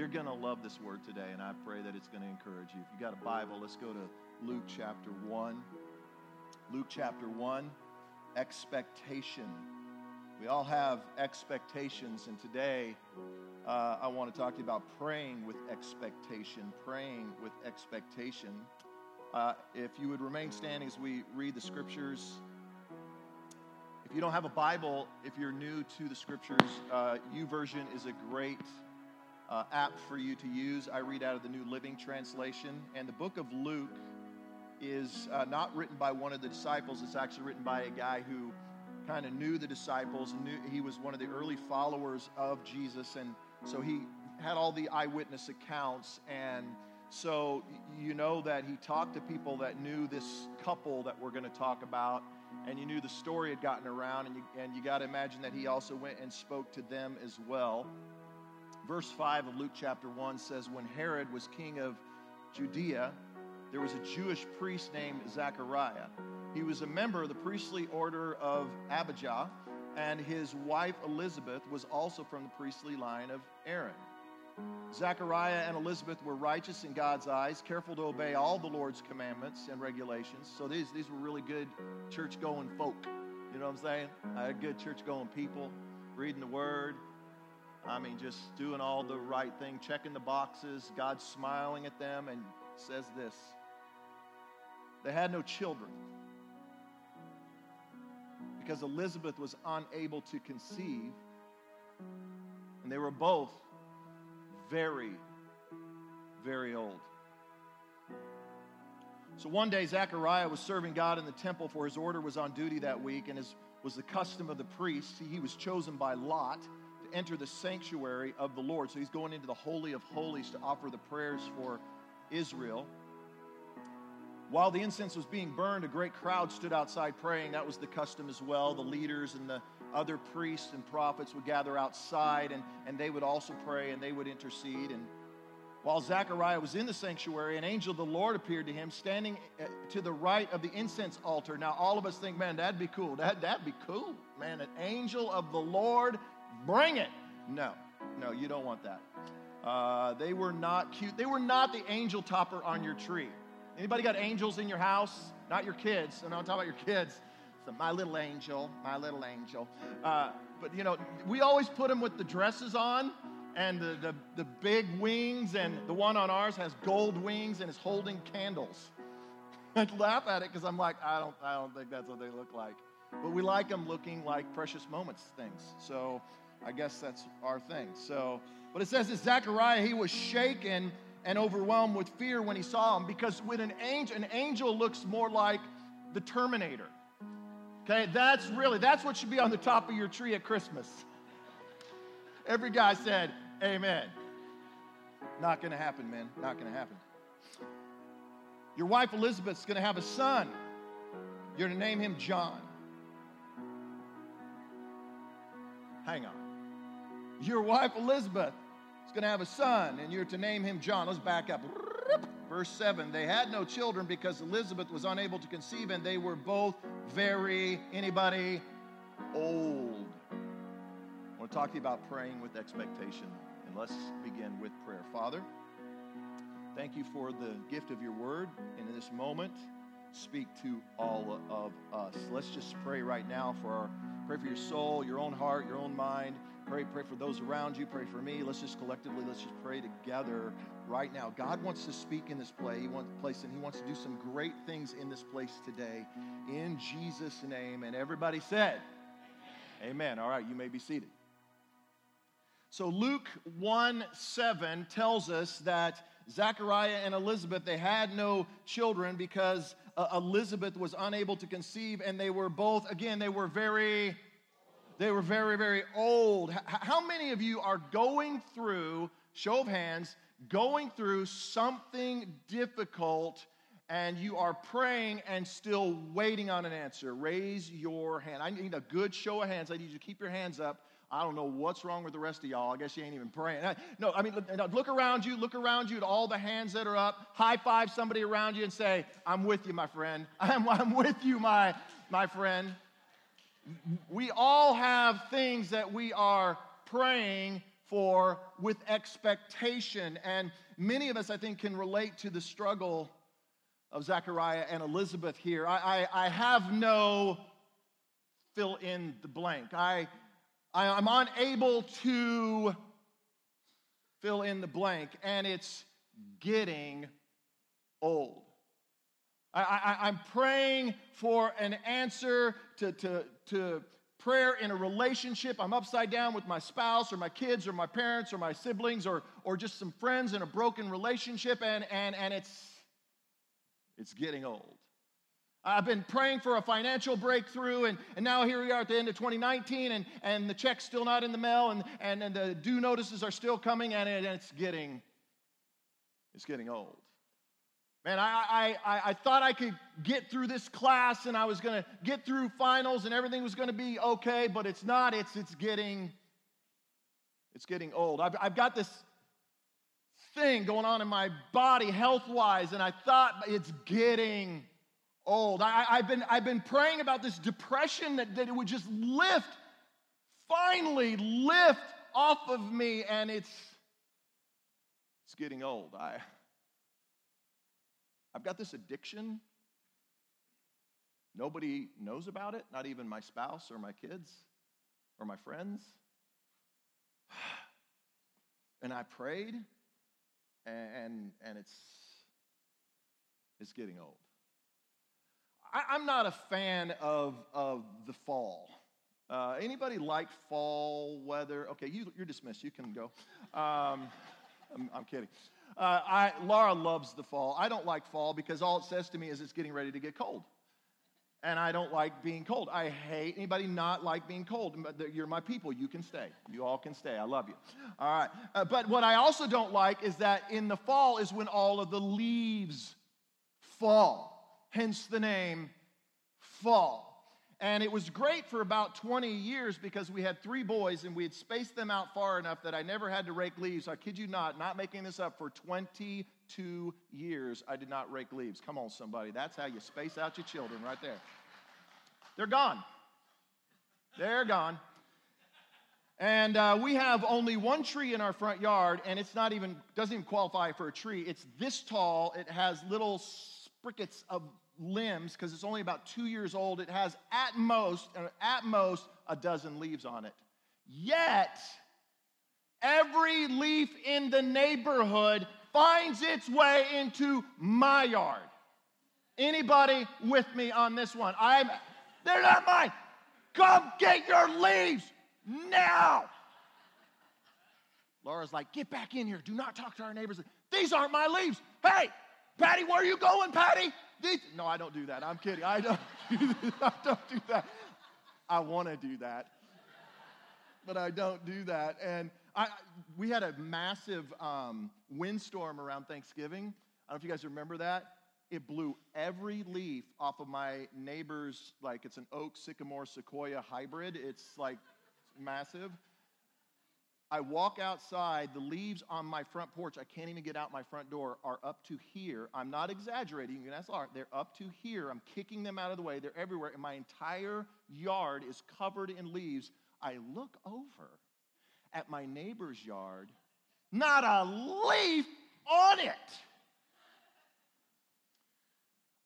You're going to love this word today, and I pray that it's going to encourage you. If you got a Bible, let's go to Luke chapter 1. Luke chapter 1, expectation. We all have expectations, and today uh, I want to talk to you about praying with expectation. Praying with expectation. Uh, if you would remain standing as we read the scriptures. If you don't have a Bible, if you're new to the scriptures, uh, YouVersion is a great uh, app for you to use. I read out of the New Living Translation, and the book of Luke is uh, not written by one of the disciples. It's actually written by a guy who kind of knew the disciples. Knew he was one of the early followers of Jesus, and so he had all the eyewitness accounts. And so you know that he talked to people that knew this couple that we're going to talk about, and you knew the story had gotten around, and you, and you got to imagine that he also went and spoke to them as well. Verse 5 of Luke chapter 1 says, When Herod was king of Judea, there was a Jewish priest named Zechariah. He was a member of the priestly order of Abijah, and his wife Elizabeth was also from the priestly line of Aaron. Zechariah and Elizabeth were righteous in God's eyes, careful to obey all the Lord's commandments and regulations. So these, these were really good church going folk. You know what I'm saying? I had good church going people, reading the word. I mean, just doing all the right thing, checking the boxes. God's smiling at them and says this they had no children because Elizabeth was unable to conceive, and they were both very, very old. So one day, Zechariah was serving God in the temple, for his order was on duty that week, and as was the custom of the priests, he was chosen by Lot enter the sanctuary of the Lord. So he's going into the Holy of Holies to offer the prayers for Israel. While the incense was being burned, a great crowd stood outside praying. That was the custom as well. The leaders and the other priests and prophets would gather outside and, and they would also pray and they would intercede. And while Zechariah was in the sanctuary, an angel of the Lord appeared to him, standing uh, to the right of the incense altar. Now, all of us think, man, that'd be cool. That, that'd be cool. Man, an angel of the Lord, bring it. No, no, you don't want that. Uh, they were not cute. They were not the angel topper on your tree. Anybody got angels in your house? Not your kids. I'm not talking about your kids. So my little angel, my little angel. Uh, but you know, we always put them with the dresses on and the, the, the big wings, and the one on ours has gold wings and is holding candles. I laugh at it because I'm like, I don't, I don't think that's what they look like. But we like them looking like precious moments things. So I guess that's our thing. So, but it says that Zechariah, he was shaken and overwhelmed with fear when he saw him because with an angel, an angel looks more like the Terminator. Okay, that's really, that's what should be on the top of your tree at Christmas. Every guy said, Amen. Not gonna happen, man. Not gonna happen. Your wife Elizabeth's gonna have a son. You're gonna name him John. Hang on. Your wife Elizabeth is going to have a son, and you're to name him John. Let's back up. Verse 7 They had no children because Elizabeth was unable to conceive, and they were both very, anybody, old. I want to talk to you about praying with expectation, and let's begin with prayer. Father, thank you for the gift of your word, and in this moment, speak to all of us. Let's just pray right now for our, pray for your soul, your own heart, your own mind pray, pray for those around you, pray for me. Let's just collectively, let's just pray together right now. God wants to speak in this place. He wants place, and He wants to do some great things in this place today. In Jesus' name. And everybody said, Amen. Amen. All right, you may be seated. So Luke 1 7 tells us that Zachariah and Elizabeth, they had no children because uh, Elizabeth was unable to conceive, and they were both, again, they were very they were very, very old. How many of you are going through, show of hands, going through something difficult and you are praying and still waiting on an answer? Raise your hand. I need a good show of hands. I need you to keep your hands up. I don't know what's wrong with the rest of y'all. I guess you ain't even praying. No, I mean, look around you, look around you at all the hands that are up. High five somebody around you and say, I'm with you, my friend. I'm, I'm with you, my, my friend we all have things that we are praying for with expectation. And many of us, I think, can relate to the struggle of Zechariah and Elizabeth here. I, I, I have no fill in the blank. I, I, I'm unable to fill in the blank, and it's getting old. I, am praying for an answer to, to, to prayer in a relationship. I'm upside down with my spouse or my kids or my parents or my siblings or, or just some friends in a broken relationship, and, and, and it's, it's getting old. I've been praying for a financial breakthrough, and, and now here we are at the end of 2019, and, and the check's still not in the mail, and, and, and the due notices are still coming, and, it, and it's getting it's getting old. Man, I, I, I thought I could get through this class and I was going to get through finals and everything was going to be okay, but it's not. It's, it's getting it's getting old. I've, I've got this thing going on in my body health wise, and I thought it's getting old. I, have been, I've been praying about this depression that, that it would just lift, finally lift off of me, and it's, it's getting old. I, I've got this addiction. Nobody knows about it, not even my spouse or my kids or my friends. And I prayed, and, and it's, it's getting old. I, am not a fan of, of the fall. Uh, anybody like fall weather? Okay, you, are dismissed. You can go. Um, I'm, I'm, kidding. Uh, I, Laura loves the fall. I don't like fall because all it says to me is it's getting ready to get cold. And I don't like being cold. I hate anybody not like being cold. You're my people. You can stay. You all can stay. I love you. All right. Uh, but what I also don't like is that in the fall is when all of the leaves fall. Hence the name fall. And it was great for about 20 years because we had three boys and we had spaced them out far enough that I never had to rake leaves. I kid you not, not making this up, for 22 years I did not rake leaves. Come on, somebody. That's how you space out your children right there. They're gone. They're gone. And uh, we have only one tree in our front yard, and it's not even, doesn't even qualify for a tree. It's this tall. It has little sprickets of limbs because it's only about two years old. It has at most, at most, a dozen leaves on it. Yet, every leaf in the neighborhood finds its way into my yard. Anybody with me on this one? I'm, they're not mine. Come get your leaves now. Laura's like, get back in here. Do not talk to our neighbors. These aren't my leaves. Hey, Patty, where are you going, Patty? No, I don't do that. I'm kidding. I don't, I don't do that. I want to do that, but I don't do that. And I, we had a massive um, windstorm around Thanksgiving. I don't know if you guys remember that. It blew every leaf off of my neighbor's, like it's an oak, sycamore, sequoia hybrid. It's like massive. I walk outside, the leaves on my front porch, I can't even get out my front door, are up to here. I'm not exaggerating. You can ask Laura. They're up to here. I'm kicking them out of the way. They're everywhere. And my entire yard is covered in leaves. I look over at my neighbor's yard, not a leaf on it.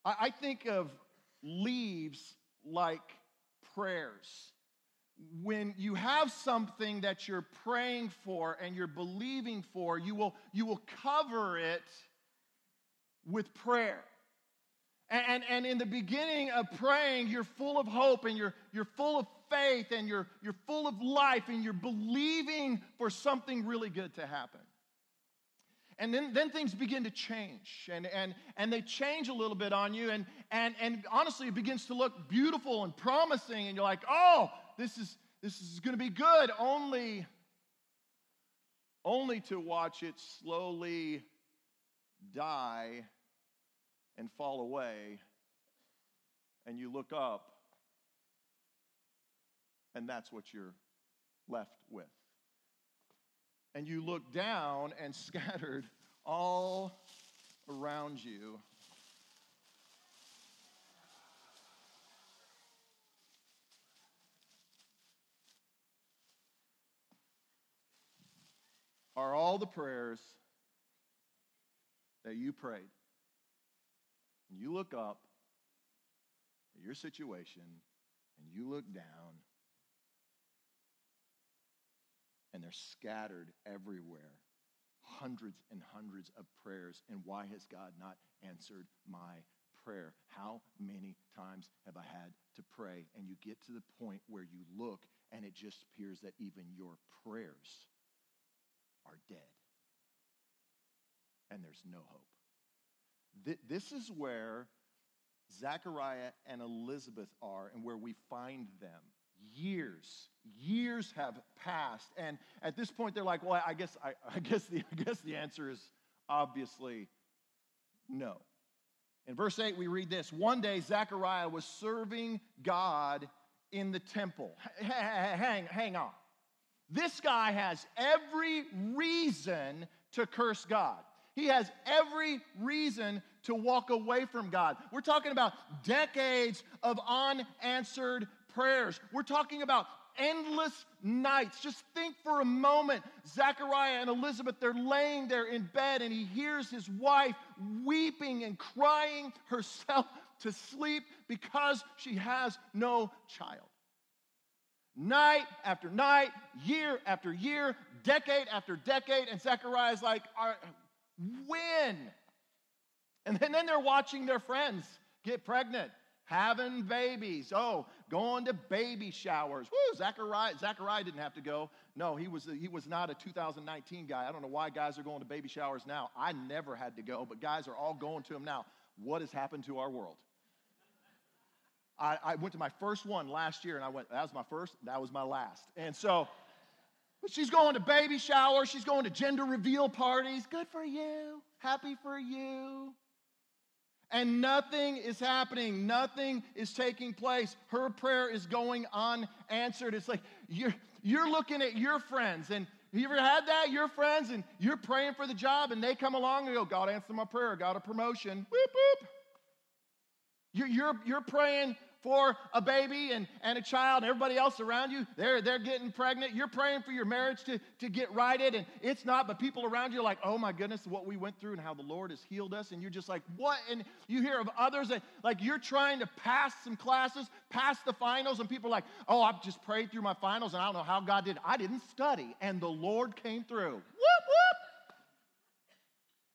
I, I think of leaves like prayers when you have something that you're praying for and you're believing for, you will, you will cover it with prayer. And, and, in the beginning of praying, you're full of hope and you're, you're full of faith and you're, you're full of life and you're believing for something really good to happen. And then, then things begin to change and, and, and they change a little bit on you. And, and, and honestly, it begins to look beautiful and promising. And you're like, oh, this is, this is going to be good, only, only to watch it slowly die and fall away. And you look up, and that's what you're left with. And you look down, and scattered all around you are all the prayers that you prayed. And you look up at your situation and you look down and they're scattered everywhere. Hundreds and hundreds of prayers. And why has God not answered my prayer? How many times have I had to pray? And you get to the point where you look and it just appears that even your prayers are dead. And there's no hope. This is where Zechariah and Elizabeth are and where we find them. Years years have passed. And at this point they're like well i guess i, I guess the i guess the answer is obviously no. In verse 8 we read this. One day zechariah was serving god in the temple. Hang hang on this guy has every reason to curse god he has every reason to walk away from God. We're talking about decades of unanswered prayers. We're talking about endless nights. Just think for a moment. Zechariah and Elizabeth, they're laying there in bed, and he hears his wife weeping and crying herself to sleep because she has no child. Night after night, year after year, decade after decade, and Zechariah's like, when? And then, then they're watching their friends get pregnant having babies. Oh, going to baby showers. Woo, Zachariah, Zachariah didn't have to go. No, he was, he was not a 2019 guy. I don't know why guys are going to baby showers now. I never had to go, but guys are all going to them now. What has happened to our world? I, I went to my first one last year and I went, that was my first, that was my last. And so, she's going to baby showers, she's going to gender reveal parties. Good for you. Happy for you and nothing is happening. Nothing is taking place. Her prayer is going unanswered. It's like you're, you're looking at your friends, and you ever had that? Your friends, and you're praying for the job, and they come along and go, God answered my prayer, got a promotion. Whoop, whoop. You're, you're, you're praying for a baby and, and a child and everybody else around you, they're, they're getting pregnant. You're praying for your marriage to, to get righted, and it's not, but people around you are like, oh my goodness, what we went through and how the Lord has healed us. And you're just like, what? And you hear of others that, like, you're trying to pass some classes, pass the finals, and people are like, oh, I've just prayed through my finals, and I don't know how God did. I didn't study, and the Lord came through. Whoop.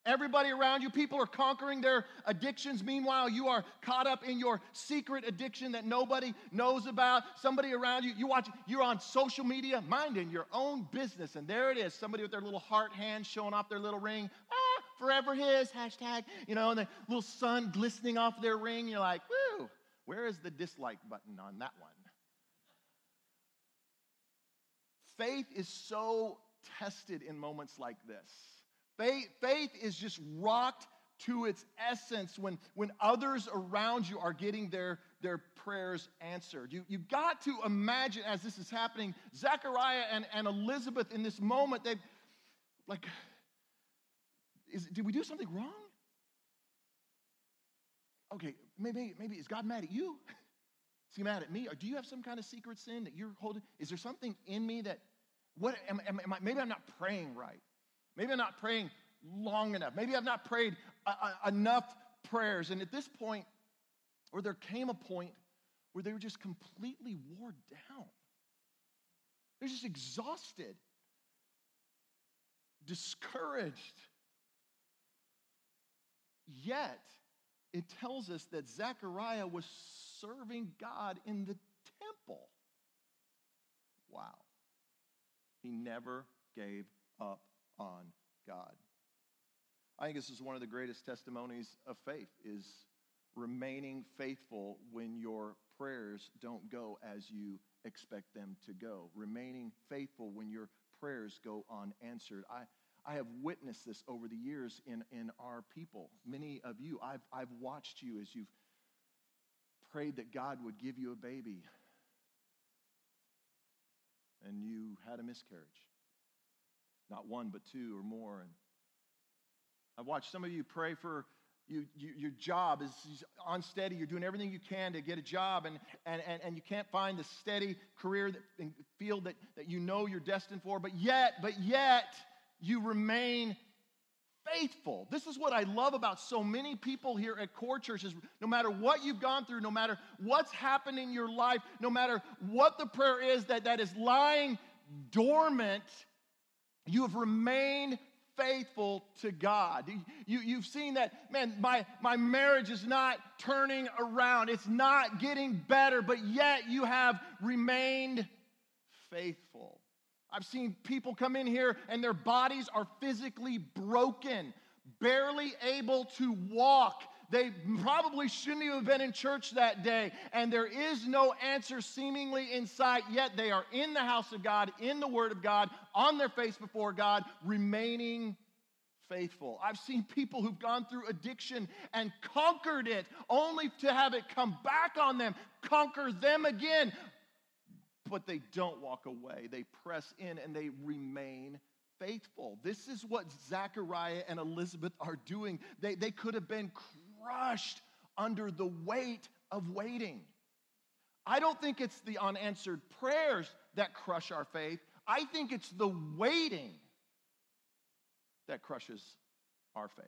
Everybody around you, people are conquering their addictions. Meanwhile, you are caught up in your secret addiction that nobody knows about. Somebody around you, you watch, you're on social media, minding your own business, and there it is. Somebody with their little heart hand showing off their little ring. Ah, forever his, hashtag, you know, and the little sun glistening off their ring. You're like, woo, where is the dislike button on that one? Faith is so tested in moments like this Faith, faith is just rocked to its essence when, when others around you are getting their, their prayers answered. You, you got to imagine as this is happening, Zechariah and, and Elizabeth in this moment, they like, is, did we do something wrong? Okay, maybe, maybe is God mad at you? Is he mad at me? Or do you have some kind of secret sin that you're holding? Is there something in me that, what, am, am, am I, maybe I'm not praying right. Maybe I'm not praying long enough. Maybe I've not prayed a, a, enough prayers. And at this point, or there came a point where they were just completely wore down. They're just exhausted, discouraged. Yet, it tells us that Zechariah was serving God in the temple. Wow. He never gave up on God. I think this is one of the greatest testimonies of faith is remaining faithful when your prayers don't go as you expect them to go. Remaining faithful when your prayers go unanswered. I, I have witnessed this over the years in, in our people. Many of you, I've, I've watched you as you've prayed that God would give you a baby and you had a miscarriage not one, but two or more. And I've watched some of you pray for you, you, your job is unsteady. You're doing everything you can to get a job, and, and, and, and you can't find the steady career that, field that, that you know you're destined for. But yet, but yet, you remain faithful. This is what I love about so many people here at Core Church is no matter what you've gone through, no matter what's happened in your life, no matter what the prayer is that, that is lying dormant, you have remained faithful to God. You, you've seen that, man, my, my marriage is not turning around, it's not getting better, but yet you have remained faithful. I've seen people come in here and their bodies are physically broken, barely able to walk. They probably shouldn't have been in church that day, and there is no answer seemingly in sight, yet they are in the house of God, in the Word of God, on their face before God, remaining faithful. I've seen people who've gone through addiction and conquered it, only to have it come back on them, conquer them again, but they don't walk away. They press in and they remain faithful. This is what Zachariah and Elizabeth are doing. They, they could have been crushed under the weight of waiting. I don't think it's the unanswered prayers that crush our faith. I think it's the waiting that crushes our faith.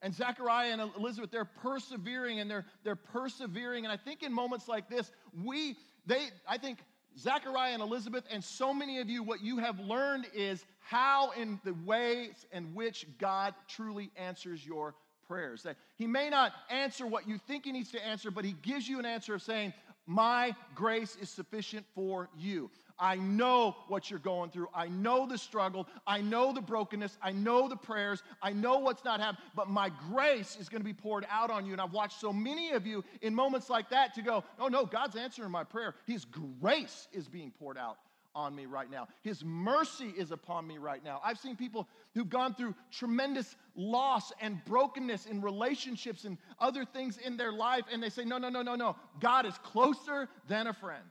And Zechariah and Elizabeth, they're persevering and they're, they're persevering. And I think in moments like this, we, they, I think Zachariah and Elizabeth, and so many of you, what you have learned is how, in the ways in which God truly answers your prayers. That He may not answer what you think He needs to answer, but He gives you an answer of saying, My grace is sufficient for you. I know what you're going through. I know the struggle. I know the brokenness. I know the prayers. I know what's not happening, but my grace is going to be poured out on you. And I've watched so many of you in moments like that to go, oh no, God's answering my prayer. His grace is being poured out on me right now. His mercy is upon me right now. I've seen people who've gone through tremendous loss and brokenness in relationships and other things in their life, and they say, No, no, no, no, no. God is closer than a friend.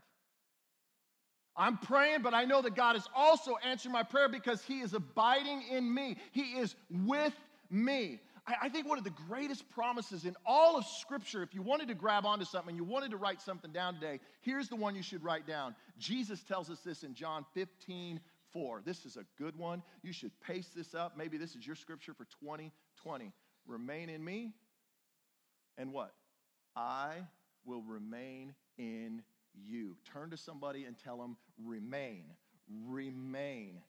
I'm praying, but I know that God is also answering my prayer because He is abiding in me. He is with me. I, think one of the greatest promises in all of Scripture, if you wanted to grab onto something, you wanted to write something down today, here's the one you should write down. Jesus tells us this in John 15, 4. This is a good one. You should paste this up. Maybe this is your scripture for 2020. Remain in me, and what? I will remain in you. Turn to somebody and tell them, remain, remain.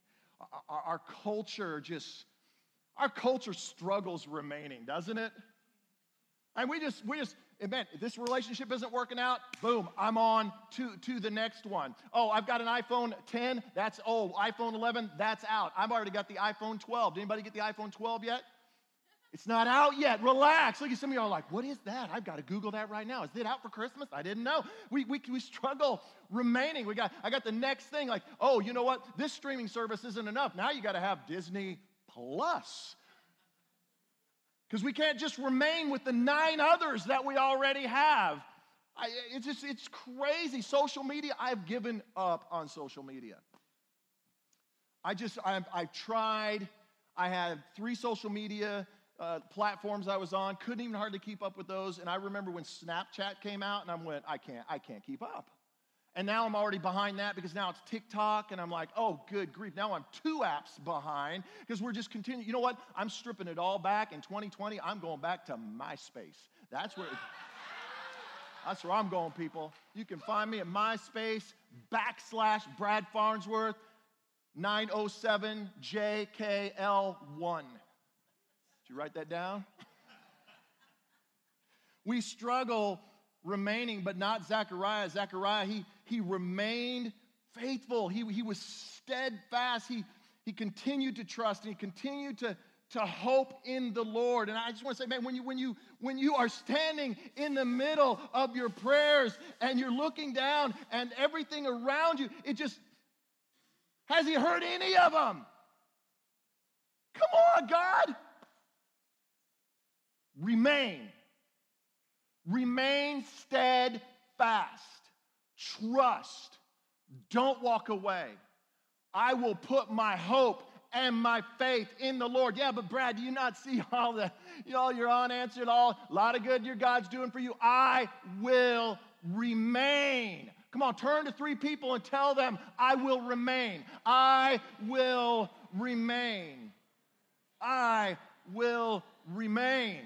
Our, culture just, our culture struggles remaining, doesn't it? And we just, we just, man, this relationship isn't working out, boom, I'm on to, to the next one. Oh, I've got an iPhone 10, that's, old. iPhone 11, that's out. I've already got the iPhone 12. Did anybody get the iPhone 12 yet? It's not out yet. Relax. Look at some of y'all like, what is that? I've got to Google that right now. Is it out for Christmas? I didn't know. We, we, we struggle remaining. We got, I got the next thing like, oh, you know what? This streaming service isn't enough. Now you got to have Disney Plus. Because we can't just remain with the nine others that we already have. I, it's just, it's crazy. Social media, I've given up on social media. I just, I've, I've tried. I had three social media uh, platforms I was on, couldn't even hardly keep up with those. And I remember when Snapchat came out, and I went, I can't, I can't keep up. And now I'm already behind that because now it's TikTok, and I'm like, oh, good grief. Now I'm two apps behind because we're just continuing. You know what? I'm stripping it all back. In 2020, I'm going back to MySpace. That's where. That's where I'm going, people. You can find me at MySpace backslash Brad Farnsworth 907 JKL1 Did you write that down? we struggle remaining, but not Zechariah. Zechariah, he, he remained faithful. He, he was steadfast. He, he continued to trust and he continued to, to hope in the Lord. And I just want to say, man, when you when you when you are standing in the middle of your prayers and you're looking down and everything around you, it just has he heard any of them? Come on, God. Remain. Remain steadfast. Trust. Don't walk away. I will put my hope and my faith in the Lord. Yeah, but Brad, do you not see all the, you know, you're unanswered, all a lot of good your God's doing for you? I will remain. Come on, turn to three people and tell them, I will remain. I will remain. I will remain.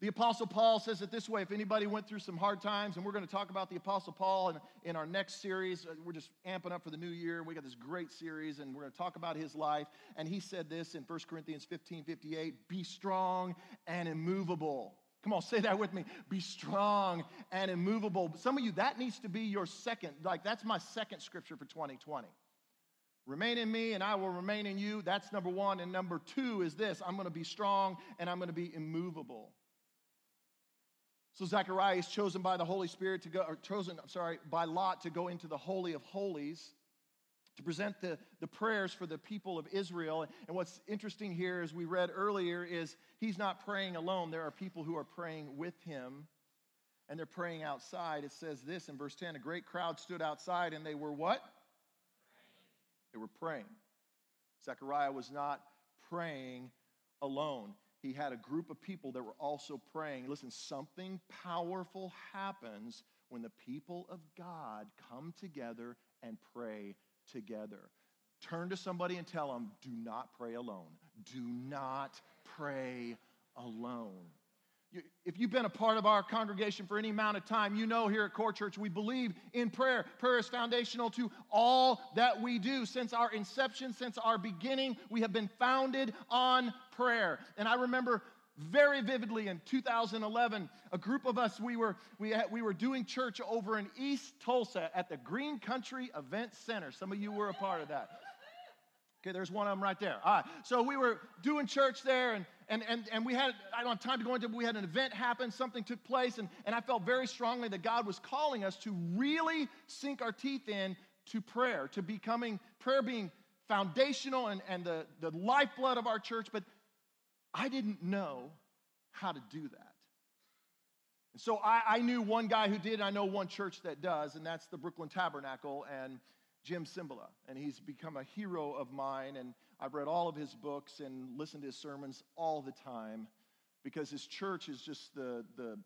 The Apostle Paul says it this way if anybody went through some hard times, and we're going to talk about the Apostle Paul in, in our next series. Uh, we're just amping up for the new year. We got this great series, and we're going to talk about his life. And he said this in 1 Corinthians 15 58 Be strong and immovable. Come on, say that with me. Be strong and immovable. Some of you, that needs to be your second, like that's my second scripture for 2020. Remain in me and I will remain in you. That's number one. And number two is this I'm going to be strong and I'm going to be immovable. So Zechariah is chosen by the Holy Spirit to go, or chosen, I'm sorry, by Lot to go into the Holy of Holies to present the, the prayers for the people of Israel. And what's interesting here, as we read earlier, is he's not praying alone. There are people who are praying with him, and they're praying outside. It says this in verse 10 a great crowd stood outside, and they were what? They were praying. Zechariah was not praying alone he had a group of people that were also praying. Listen, something powerful happens when the people of God come together and pray together. Turn to somebody and tell them, do not pray alone. Do not pray alone. If you've been a part of our congregation for any amount of time, you know here at Core Church we believe in prayer. Prayer is foundational to all that we do. Since our inception, since our beginning, we have been founded on prayer. And I remember very vividly in 2011 a group of us we were we, had, we were doing church over in east tulsa at the green country event center. Some of you were a part of that. Okay there's one of them right there. All right so we were doing church there and and, and, and we had, I don't have time to go into it, but we had an event happen, something took place, and, and I felt very strongly that God was calling us to really sink our teeth in to prayer, to becoming, prayer being foundational and, and the, the lifeblood of our church, but I didn't know how to do that. And so I, I knew one guy who did, I know one church that does, and that's the Brooklyn Tabernacle and Jim Cymbala. And he's become a hero of mine, and I've read all of his books and listened to his sermons all the time because his church is just the, the,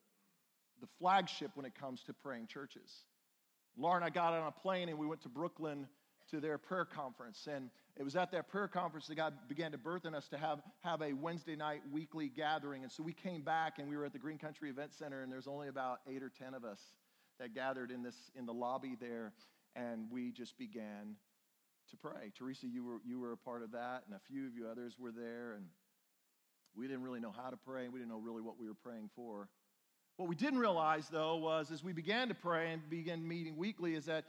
the flagship when it comes to praying churches. Laura and I got on a plane and we went to Brooklyn to their prayer conference. And it was at that prayer conference that God began to birth in us to have, have a Wednesday night weekly gathering. And so we came back and we were at the Green Country Event Center, and there's only about eight or ten of us that gathered in this in the lobby there, and we just began to pray. Teresa, you were, you were a part of that, and a few of you others were there, and we didn't really know how to pray. And we didn't know really what we were praying for. What we didn't realize, though, was as we began to pray and began meeting weekly, is that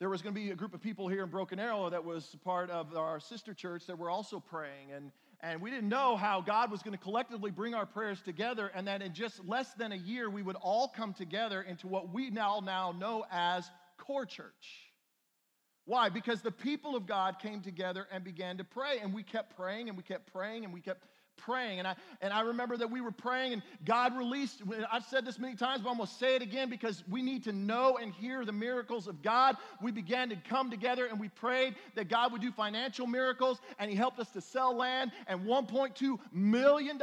there was going to be a group of people here in Broken Arrow that was part of our sister church that were also praying. And, and we didn't know how God was going to collectively bring our prayers together, and that in just less than a year, we would all come together into what we now, now know as Core Church. Why? Because the people of God came together and began to pray, and we kept praying and we kept praying and we kept praying. And I, and I remember that we were praying, and God released. I've said this many times, but I'm going to say it again because we need to know and hear the miracles of God. We began to come together and we prayed that God would do financial miracles, and He helped us to sell land, and $1.2 million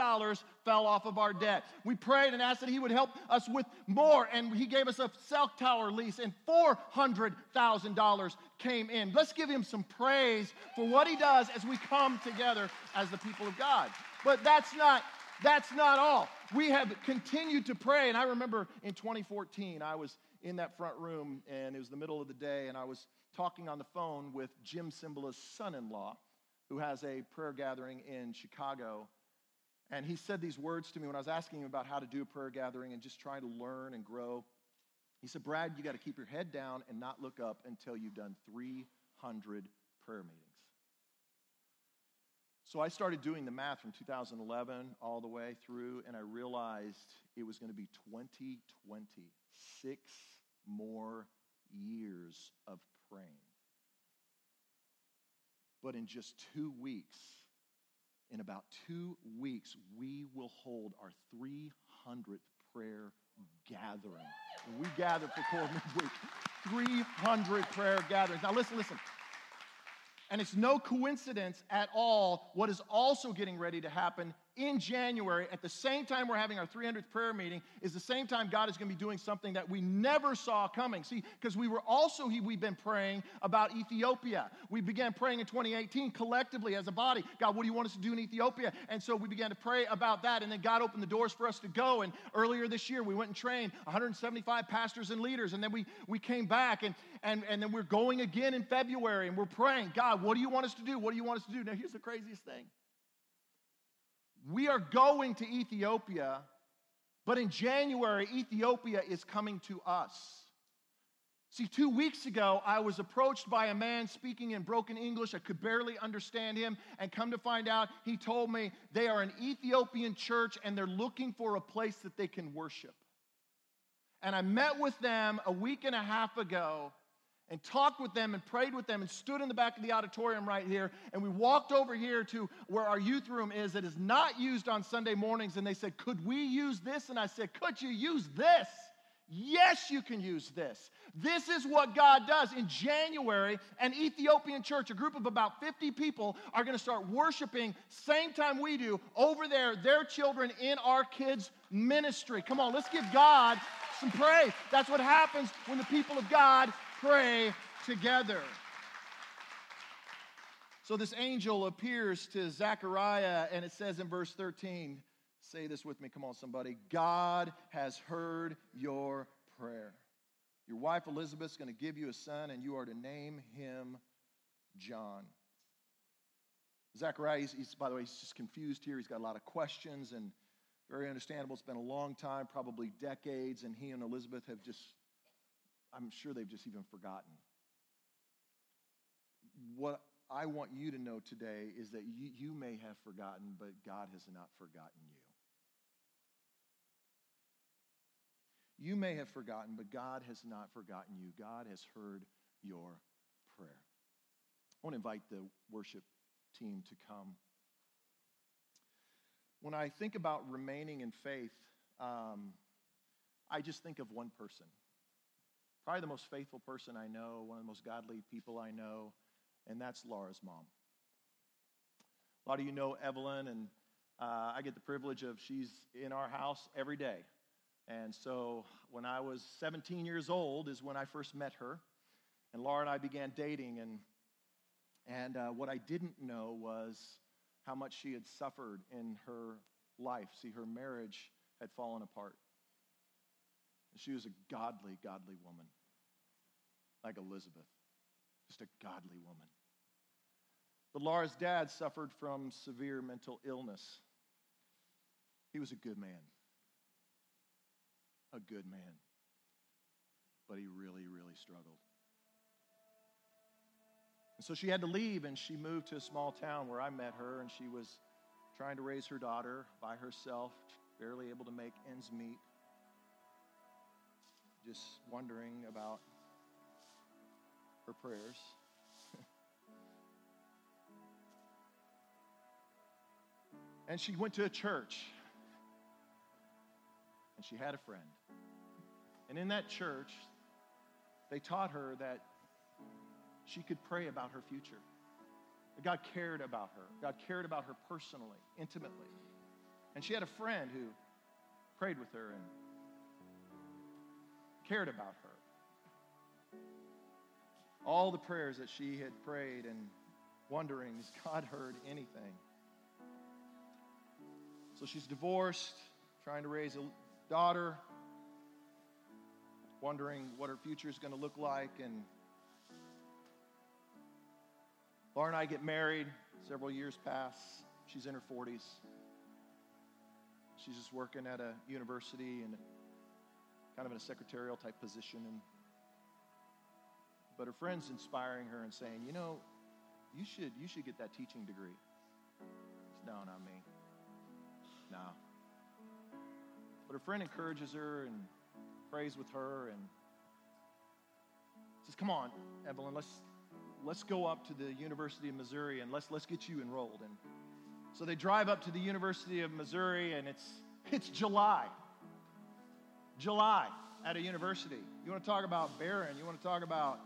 fell off of our debt. We prayed and asked that He would help us with more, and He gave us a cell tower lease, and $400,000 came in. Let's give Him some praise for what He does as we come together as the people of God. But that's not that's not all. We have continued to pray. And I remember in 2014, I was in that front room and it was the middle of the day, and I was talking on the phone with Jim Cymbala's son in law, who has a prayer gathering in Chicago. And he said these words to me when I was asking him about how to do a prayer gathering and just trying to learn and grow. He said, Brad, you got to keep your head down and not look up until you've done 300 prayer meetings. So I started doing the math from 2011 all the way through, and I realized it was going to be 2020, six more years of praying. But in just two weeks, in about two weeks, we will hold our 300th prayer gathering. we gather for core midweek. 300 prayer gatherings. Now, listen, listen. And it's no coincidence at all what is also getting ready to happen in January, at the same time we're having our 300th prayer meeting, is the same time God is going to be doing something that we never saw coming. See, because we were also, we've been praying about Ethiopia. We began praying in 2018 collectively as a body. God, what do you want us to do in Ethiopia? And so we began to pray about that. And then God opened the doors for us to go. And earlier this year, we went and trained 175 pastors and leaders. And then we, we came back. And, and, and then we're going again in February. And we're praying, God, what do you want us to do? What do you want us to do? Now, here's the craziest thing we are going to Ethiopia, but in January, Ethiopia is coming to us. See, two weeks ago, I was approached by a man speaking in broken English. I could barely understand him. And come to find out, he told me they are an Ethiopian church and they're looking for a place that they can worship. And I met with them a week and a half ago and talked with them and prayed with them and stood in the back of the auditorium right here. And we walked over here to where our youth room is that is not used on Sunday mornings. And they said, Could we use this? And I said, Could you use this? Yes, you can use this. This is what God does. In January, an Ethiopian church, a group of about 50 people, are going to start worshiping same time we do over there, their children in our kids' ministry. Come on, let's give God some praise. That's what happens when the people of God pray together. So this angel appears to Zechariah, and it says in verse 13, say this with me, come on, somebody. God has heard your prayer. Your wife Elizabeth's going to give you a son, and you are to name him John. Zechariah, he's, he's, by the way, he's just confused here. He's got a lot of questions and very understandable. It's been a long time, probably decades, and he and Elizabeth have just I'm sure they've just even forgotten. What I want you to know today is that you, you may have forgotten, but God has not forgotten you. You may have forgotten, but God has not forgotten you. God has heard your prayer. I want to invite the worship team to come. When I think about remaining in faith, um, I just think of one person. Probably the most faithful person I know, one of the most godly people I know, and that's Laura's mom. A lot of you know Evelyn, and uh, I get the privilege of she's in our house every day. And so when I was 17 years old is when I first met her, and Laura and I began dating, and and uh, what I didn't know was how much she had suffered in her life. See, her marriage had fallen apart. She was a godly, godly woman, like Elizabeth, just a godly woman. But Laura's dad suffered from severe mental illness. He was a good man. A good man. But he really, really struggled. And so she had to leave and she moved to a small town where I met her and she was trying to raise her daughter by herself, barely able to make ends meet just wondering about her prayers. and she went to a church and she had a friend. And in that church, they taught her that she could pray about her future. That God cared about her. God cared about her personally, intimately. And she had a friend who prayed with her and cared about her. All the prayers that she had prayed and wondering, has God heard anything? So she's divorced, trying to raise a daughter, wondering what her future is going to look like. And Laura and I get married. Several years pass. She's in her 40s. She's just working at a university and kind of in a secretarial type position. And, but her friend's inspiring her and saying, you know, you should, you should get that teaching degree. Said, no, not me. No. But her friend encourages her and prays with her and says, come on, Evelyn, let's, let's go up to the University of Missouri and let's, let's get you enrolled. And so they drive up to the University of Missouri and it's, it's July. July at a university. You want to talk about barren, you want to talk about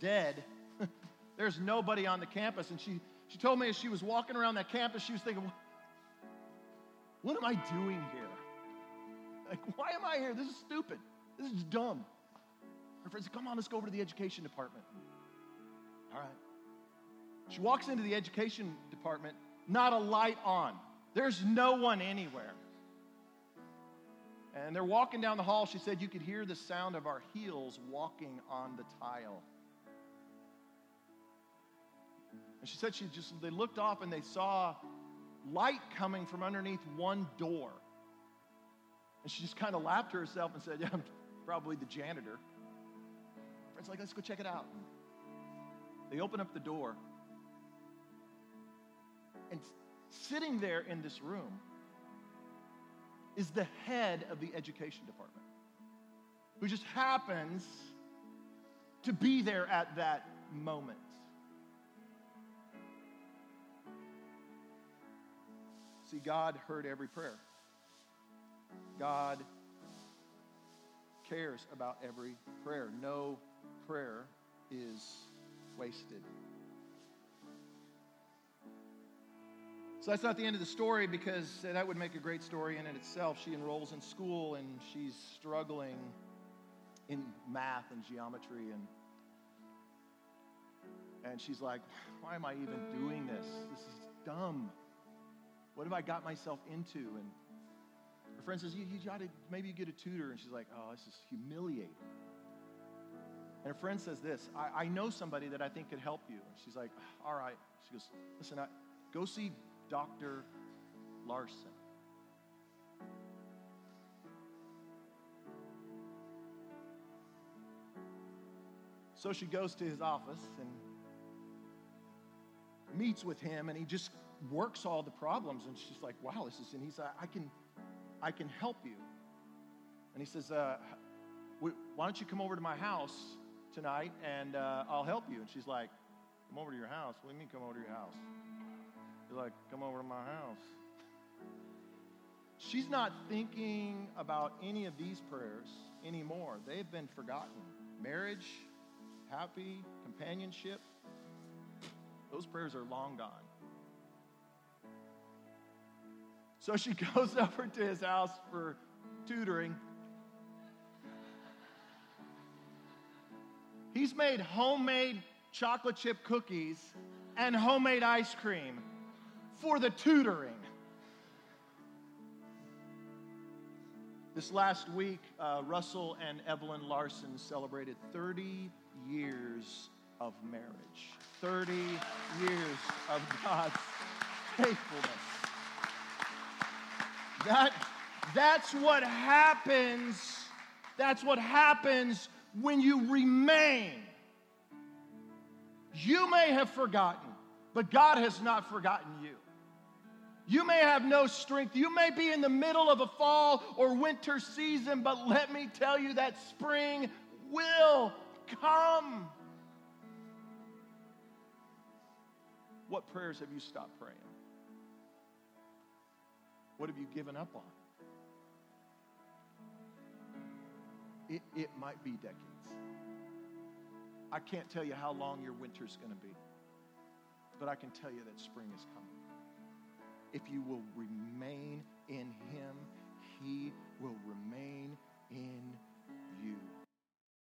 dead. There's nobody on the campus. And she, she told me as she was walking around that campus, she was thinking, what am I doing here? Like, why am I here? This is stupid. This is dumb. Her friend said, Come on, let's go over to the education department. All right. She walks into the education department, not a light on. There's no one anywhere. And they're walking down the hall. She said you could hear the sound of our heels walking on the tile. And she said she just, they looked off and they saw light coming from underneath one door. And she just kind of laughed to herself and said, Yeah, I'm probably the janitor. Friends like, let's go check it out. They open up the door. And sitting there in this room is the head of the education department, who just happens to be there at that moment. See, God heard every prayer. God cares about every prayer. No prayer is wasted. So that's not the end of the story because that would make a great story in and itself. She enrolls in school and she's struggling in math and geometry and and she's like, why am I even doing this? This is dumb. What have I got myself into? And her friend says, you, you got to maybe you get a tutor. And she's like, oh, this is humiliating. And her friend says this, I, I know somebody that I think could help you. And she's like, all right. She goes, listen, I, go see Dr. Larson. So she goes to his office and meets with him, and he just works all the problems. And she's like, wow, this is, and he's like, I can, I can help you. And he says, uh, why don't you come over to my house tonight and uh, I'll help you? And she's like, come over to your house? What do you mean come over to your house? Like, come over to my house. She's not thinking about any of these prayers anymore. They've been forgotten. Marriage, happy, companionship, those prayers are long gone. So she goes over to his house for tutoring. He's made homemade chocolate chip cookies and homemade ice cream for the tutoring. This last week, uh, Russell and Evelyn Larson celebrated 30 years of marriage. 30 years of God's faithfulness. That, that's what happens. That's what happens when you remain. You may have forgotten, but God has not forgotten you. You may have no strength. You may be in the middle of a fall or winter season, but let me tell you that spring will come. What prayers have you stopped praying? What have you given up on? It, it might be decades. I can't tell you how long your winter's going to be, but I can tell you that spring is coming. If you will remain in Him, He will remain in you.